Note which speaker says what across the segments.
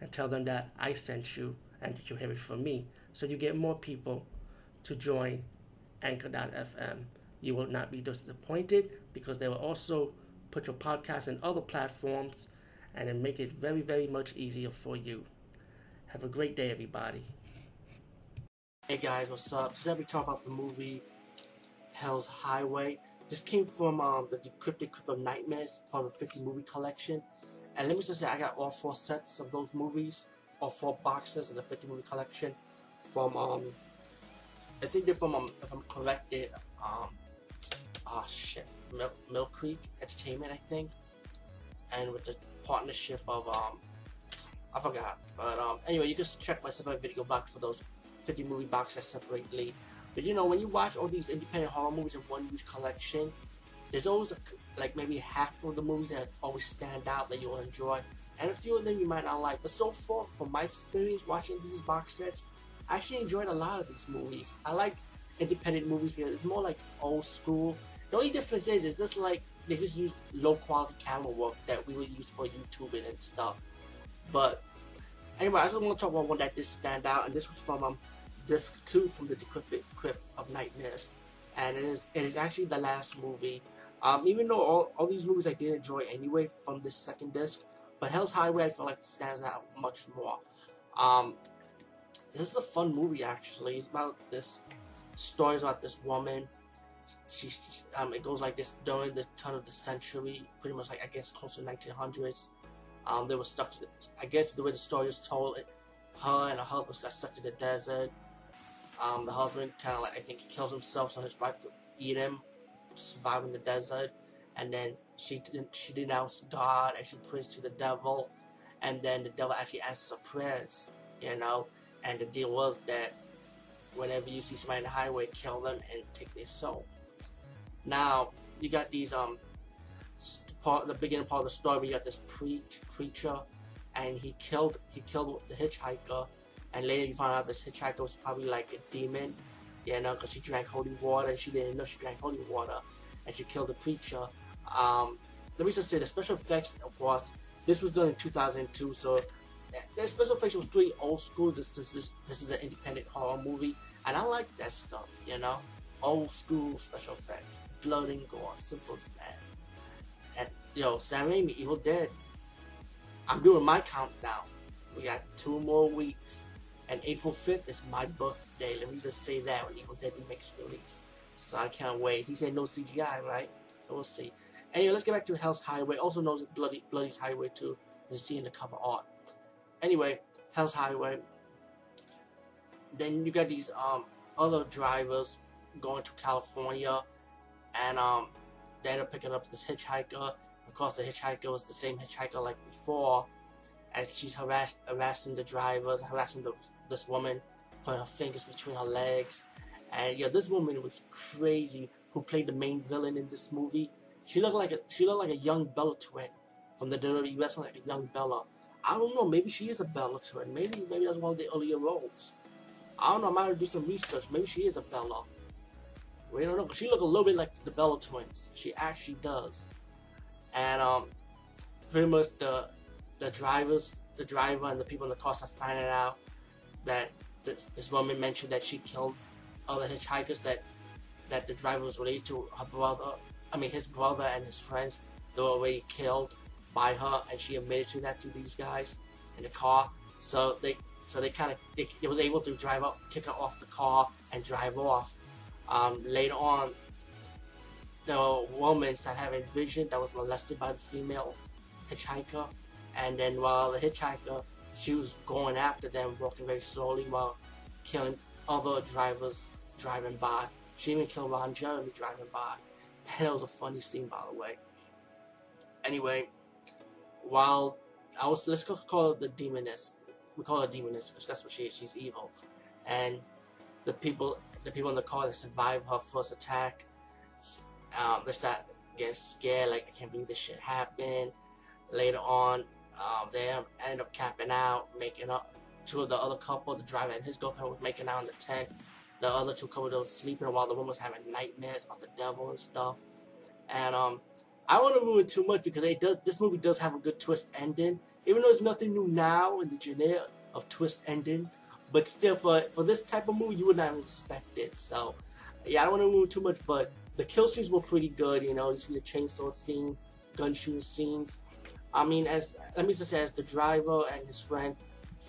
Speaker 1: and tell them that I sent you and that you have it from me. So you get more people to join Anchor.fm. You will not be disappointed because they will also put your podcast in other platforms and then make it very, very much easier for you. Have a great day, everybody. Hey guys, what's up? Today we talk about the movie Hell's Highway. This came from um, the Decrypted Crypt of Nightmares, part of the 50 movie collection. And let me just say, I got all four sets of those movies, all four boxes of the 50 movie collection from, um, I think they're from, um, if I'm correct, it, um, oh shit, Mill, Mill Creek Entertainment, I think. And with the partnership of, um, I forgot. But, um, anyway, you can check my separate video box for those 50 movie boxes separately. But you know, when you watch all these independent horror movies in one huge collection, there's always a, like maybe half of the movies that always stand out that you'll enjoy, and a few of them you might not like. But so far, from my experience watching these box sets, I actually enjoyed a lot of these movies. I like independent movies because it's more like old school. The only difference is, it's just like they just use low quality camera work that we would use for YouTube and stuff. But anyway, I just want to talk about one that did stand out, and this was from um, disc two from the Decrypted Crypt of Nightmares, and it is it is actually the last movie. Um, even though all, all these movies I did enjoy anyway from this second disc, but Hell's Highway I feel like stands out much more. Um, this is a fun movie actually. It's about this stories about this woman. She's um, it goes like this during the turn of the century, pretty much like I guess close to 1900s. Um, they were stuck to the, I guess the way the story is told, it, her and her husband got stuck to the desert. Um, the husband kind of like I think he kills himself so his wife could eat him, survive in the desert. And then she she denounced God and she prays to the devil, and then the devil actually answers her prayers, you know. And the deal was that whenever you see somebody in the highway, kill them and take their soul. Now you got these um part the beginning part of the story. Where You got this preach preacher, and he killed he killed the hitchhiker and later you find out this hitchhiker was probably like a demon, you know, because she drank holy water and she didn't know she drank holy water, and she killed the preacher. Um, let me just say the special effects, of course, this was done in 2002, so the special effects was pretty old school. This is this, this is an independent horror movie, and I like that stuff, you know, old school special effects, blood and gore, simple as that. And yo, Sam Raimi, Evil Dead. I'm doing my countdown. We got two more weeks and April 5th is my birthday. Let me just say that when Evil Dead Remakes release. So I can't wait. He said no CGI, right? So we'll see. Anyway, let's get back to Hell's Highway. Also known as Bloody Bloody's Highway too. As you see in the cover art. Anyway, Hell's Highway. Then you got these um other drivers going to California, and um they end up picking up this hitchhiker. Of course, the hitchhiker was the same hitchhiker like before, and she's harass- harassing the drivers, harassing the this woman, putting her fingers between her legs. And yeah, this woman was crazy. Who played the main villain in this movie? She looked like a she looked like a young Bella twin from the WWE wrestling, like a young Bella. I don't know. Maybe she is a Bella twin. Maybe maybe that's one of the earlier roles. I don't know. I might have to do some research. Maybe she is a Bella. We don't know. She look a little bit like the Bella twins. She actually does. And um, pretty much the the drivers, the driver, and the people in the car are finding out that this, this woman mentioned that she killed other hitchhikers that that the driver was related to her brother. I mean, his brother and his friends. They were already killed by her, and she admitted to that to these guys in the car. So they, so they kind of, they, was able to drive up, kick her off the car, and drive off. Um, later on, the woman started having vision that was molested by the female hitchhiker, and then while the hitchhiker she was going after them, walking very slowly while killing other drivers driving by. She even killed Ron Jeremy driving by. And it was a funny scene, by the way. Anyway, while I was, let's call it the demoness. we call her demoness because that's what she is. She's evil, and the people the people in the car that survived her first attack, um, they start getting scared. Like I can't believe this shit happened. Later on, um, they end up capping out, making up. Two of the other couple, the driver and his girlfriend, was making out in the tent. The other two couple were sleeping while the woman was having nightmares about the devil and stuff. And um, I don't want to ruin too much because it does. This movie does have a good twist ending, even though there's nothing new now in the genre of twist ending. But still, for for this type of movie, you would not expect it. So, yeah, I don't want to ruin too much, but the kill scenes were pretty good. You know, you see the chainsaw scene, gun shooting scenes. I mean, as let me just say, as the driver and his friend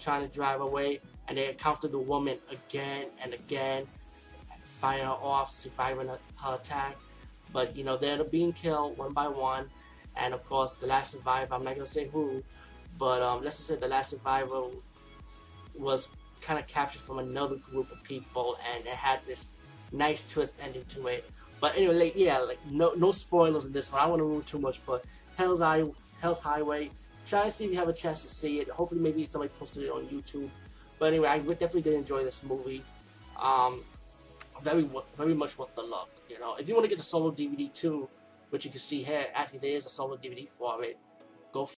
Speaker 1: trying to drive away, and they encounter the woman again and again, firing off, surviving her, her attack. But you know, they're being killed one by one, and of course, the last survivor. I'm not gonna say who, but um, let's just say the last survivor was kind of captured from another group of people, and it had this nice twist ending to it. But anyway, like, yeah, like no no spoilers in this one. I don't want to ruin too much, but Hell's Eye, Hell's Highway. Try to see if you have a chance to see it. Hopefully, maybe somebody posted it on YouTube. But anyway, I definitely did enjoy this movie. Um, very very much worth the look. You know, if you want to get the solo DVD too, which you can see here, actually there is a solo DVD for it.